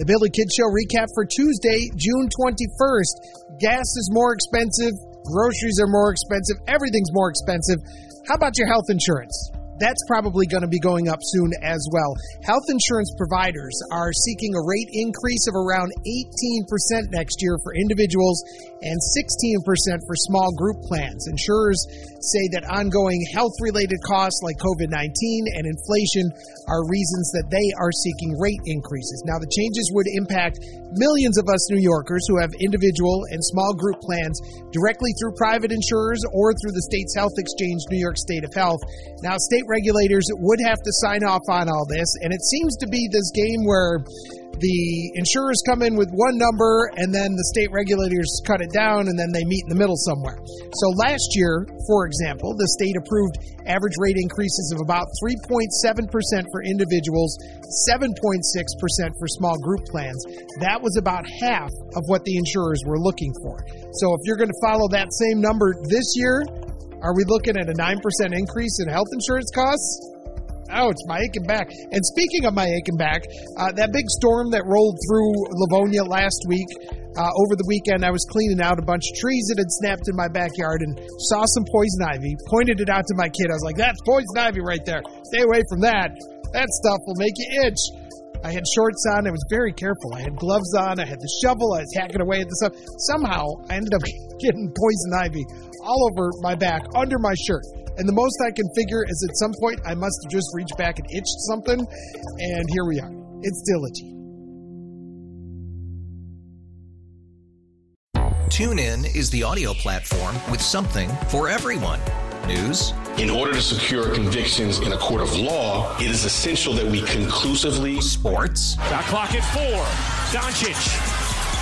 The Billy Kidd Show recap for Tuesday, June 21st. Gas is more expensive, groceries are more expensive, everything's more expensive. How about your health insurance? That's probably going to be going up soon as well. Health insurance providers are seeking a rate increase of around 18% next year for individuals and 16% for small group plans. Insurers say that ongoing health related costs like COVID 19 and inflation are reasons that they are seeking rate increases. Now, the changes would impact millions of us New Yorkers who have individual and small group plans directly through private insurers or through the state's health exchange, New York State of Health. Now, state regulators would have to sign off on all this, and it seems to be this game where the insurers come in with one number and then the state regulators cut it down and then they meet in the middle somewhere. So last year, for example, the state approved average rate increases of about 3.7% for individuals, 7.6% for small group plans. That was about half of what the insurers were looking for. So if you're going to follow that same number this year, are we looking at a 9% increase in health insurance costs? Ouch, my aching back. And speaking of my aching back, uh, that big storm that rolled through Livonia last week, uh, over the weekend, I was cleaning out a bunch of trees that had snapped in my backyard and saw some poison ivy. Pointed it out to my kid. I was like, that's poison ivy right there. Stay away from that. That stuff will make you itch. I had shorts on. I was very careful. I had gloves on. I had the shovel. I was hacking away at the stuff. Somehow, I ended up getting poison ivy all over my back, under my shirt. And the most I can figure is at some point I must have just reached back and itched something, and here we are. It's Diligent. TuneIn is the audio platform with something for everyone. News. In order to secure convictions in a court of law, it is essential that we conclusively. Sports. Got clock at four. Doncic.